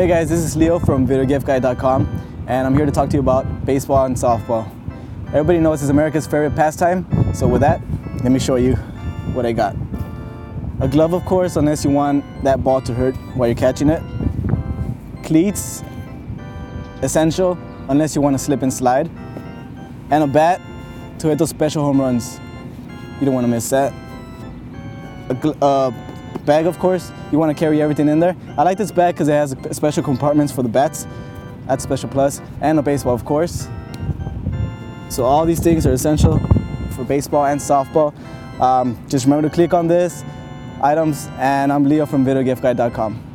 Hey guys, this is Leo from VideoGiftGuy.com and I'm here to talk to you about baseball and softball. Everybody knows it's America's favorite pastime, so with that, let me show you what I got. A glove, of course, unless you want that ball to hurt while you're catching it. Cleats, essential, unless you want to slip and slide. And a bat to hit those special home runs. You don't want to miss that. A uh, bag, of course, you want to carry everything in there. I like this bag because it has special compartments for the bats. That's special plus. And a baseball, of course. So all these things are essential for baseball and softball. Um, just remember to click on this items, and I'm Leo from VideoGiftGuy.com.